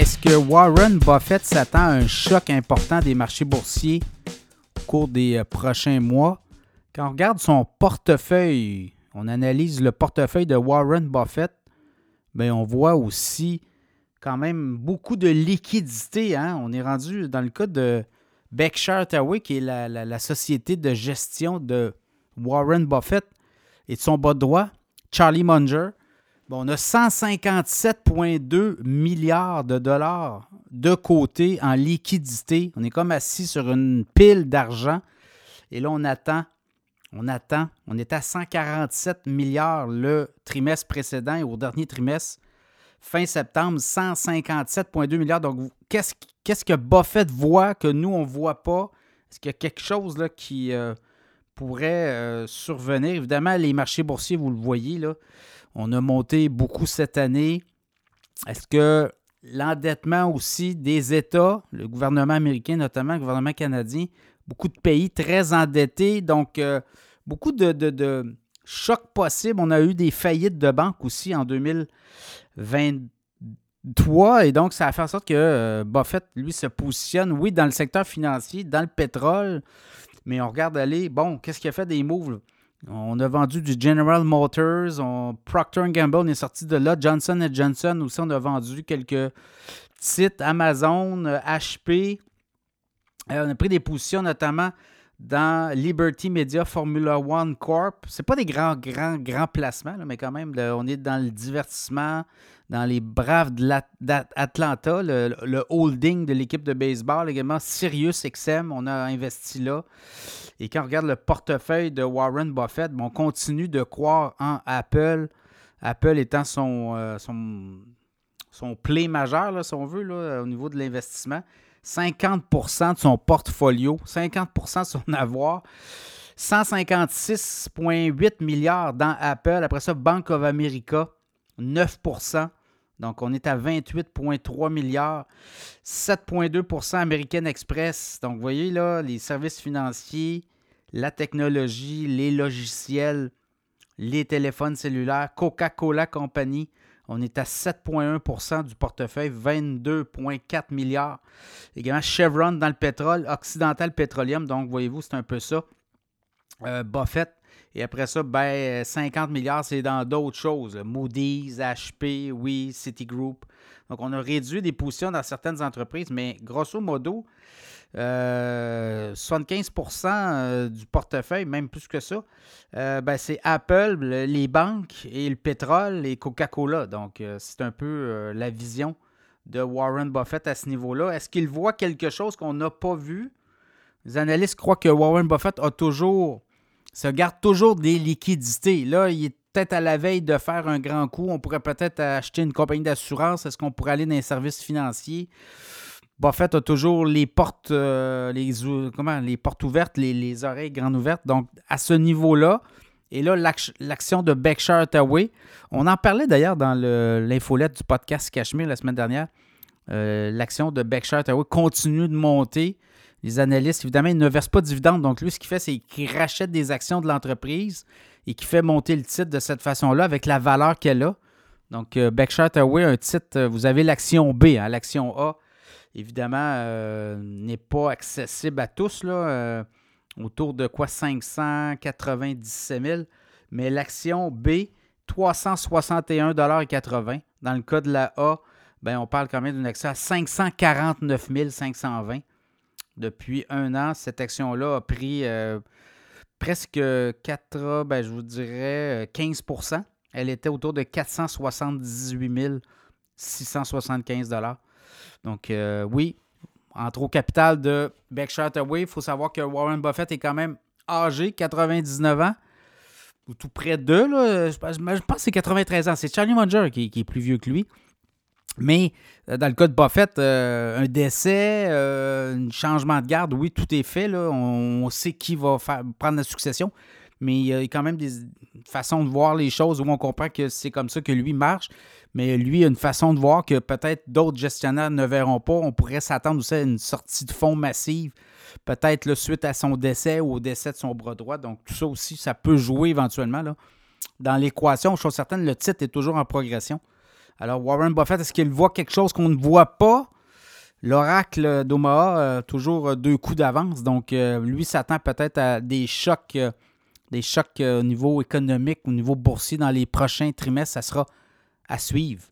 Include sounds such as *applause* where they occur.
est-ce que Warren Buffett s'attend à un choc important des marchés boursiers au cours des euh, prochains mois? Quand on regarde son portefeuille, on analyse le portefeuille de Warren Buffett, bien, on voit aussi quand même beaucoup de liquidité. Hein? On est rendu dans le cas de Berkshire Hathaway, qui est la, société de gestion de Warren Buffett et de son bas droit, Charlie Munger. Bon, on a 157,2 milliards de dollars de côté en liquidité. On est comme assis sur une pile d'argent. Et là, on attend, on attend. On est à 147 milliards le trimestre précédent et au dernier trimestre, fin septembre, 157,2 milliards. Donc, qu'est-ce, que Buffett voit que nous, on ne voit pas? Est-ce qu'il y a quelque chose là, qui euh, pourrait euh, survenir? Évidemment, les marchés boursiers, vous le voyez, là, on a monté beaucoup cette année. Est-ce que l'endettement aussi des États, le gouvernement américain notamment, le gouvernement canadien, beaucoup de pays très endettés, donc euh, beaucoup de, chocs possibles. On a eu des faillites de banques aussi en 2023 et donc ça a fait en sorte que euh, Buffett, lui, se positionne, oui, dans le secteur financier, dans le pétrole, mais on regarde aller, bon, qu'est-ce qu'il a fait des moves? On a vendu du General Motors, on, Procter Gamble est sorti de là, Johnson Johnson aussi, on a vendu quelques titres, Amazon, HP. Euh, on a pris des positions notamment dans Liberty Media Formula One Corp. C'est pas des grands, grands, grands placements, mais quand même, on est dans le divertissement, dans les Braves d'Atlanta, le, holding de l'équipe de baseball, également Sirius XM, on a investi là. Et quand on regarde le portefeuille de Warren Buffett, on continue de croire en Apple. Apple étant son, euh, son, son play majeur, si on veut, au niveau de l'investissement. 50% de son portfolio, 50% de son *laughs* avoir. 156,8 milliards dans Apple. Après ça, Bank of America, 9% donc, on est à 28,3 milliards. 7,2% American Express. Donc, vous voyez là, les services financiers, la technologie, les logiciels, les téléphones cellulaires, Coca-Cola Company. On est à 7,1% du portefeuille, 22,4 milliards. Également, Chevron dans le pétrole, Occidental Petroleum. Donc, voyez-vous, c'est un peu ça. Euh, Buffett, et après ça, ben, 50 milliards, c'est dans d'autres choses. Moody's, HP, oui, Citigroup. Donc, on a réduit des positions dans certaines entreprises, mais grosso modo, 75% euh, euh, du portefeuille, même plus que ça, euh, ben, c'est Apple, les banques et le pétrole et Coca-Cola. Donc, c'est un peu la vision de Warren Buffett à ce niveau-là. Est-ce qu'il voit quelque chose qu'on n'a pas vu? Les analystes croient que Warren Buffett a toujours se garde toujours des liquidités. Là, il est peut-être à la veille de faire un grand coup. On pourrait peut-être acheter une compagnie d'assurance. Est-ce qu'on pourrait aller dans les services financiers? Buffett a toujours les portes, euh, ouvertes, les, oreilles grandes ouvertes. Donc, à ce niveau-là, et là, l'action de Berkshire Hathaway, on en parlait d'ailleurs dans l'infolette du podcast Cachemire la semaine dernière. Euh, l'action de Berkshire Hathaway continue de monter les analystes, évidemment, ils ne versent pas de dividendes. Donc, lui, ce qu'il fait, c'est qu'il rachète des actions de l'entreprise et qui fait monter le titre de cette façon-là avec la valeur qu'elle a. Donc, euh, Berkshire Hathaway, un titre, euh, vous avez l'action B. Hein. l'action A, évidemment, euh, n'est pas accessible à tous, là, autour de quoi 597 000. Mais l'action B, 361,80 Dans le cas de la A, ben, on parle quand même d'une action à 549 520 depuis un an, cette action-là a pris euh, presque 4, ben, je vous dirais 15% euh, Elle était autour de 478 675 Donc, euh, oui, entre au capital de Berkshire Hathaway, il faut savoir que Warren Buffett est quand même âgé, 99 ans, ou tout près d'eux. Je, pense que c'est 93 ans. C'est Charlie Munger qui, est plus vieux que lui. Mais euh, dans le cas de Buffett, euh, un décès, euh, un changement de garde, oui, tout est fait. On, sait qui va prendre la succession. Mais il y a quand même des façons de voir les choses où on comprend que c'est comme ça que lui marche. Mais lui a une façon de voir que peut-être d'autres gestionnaires ne verront pas. On pourrait s'attendre aussi à une sortie de fonds massive, peut-être suite à son décès ou au décès de son bras droit. Donc tout ça aussi, ça peut jouer éventuellement. Dans l'équation, je suis certaine, le titre est toujours en progression. Alors, Warren Buffett, est-ce qu'il voit quelque chose qu'on ne voit pas? L'oracle d'Omaha, toujours deux coups d'avance. Donc, lui s'attend peut-être à des chocs, des chocs au niveau économique, au niveau boursier dans les prochains trimestres. Ça sera à suivre.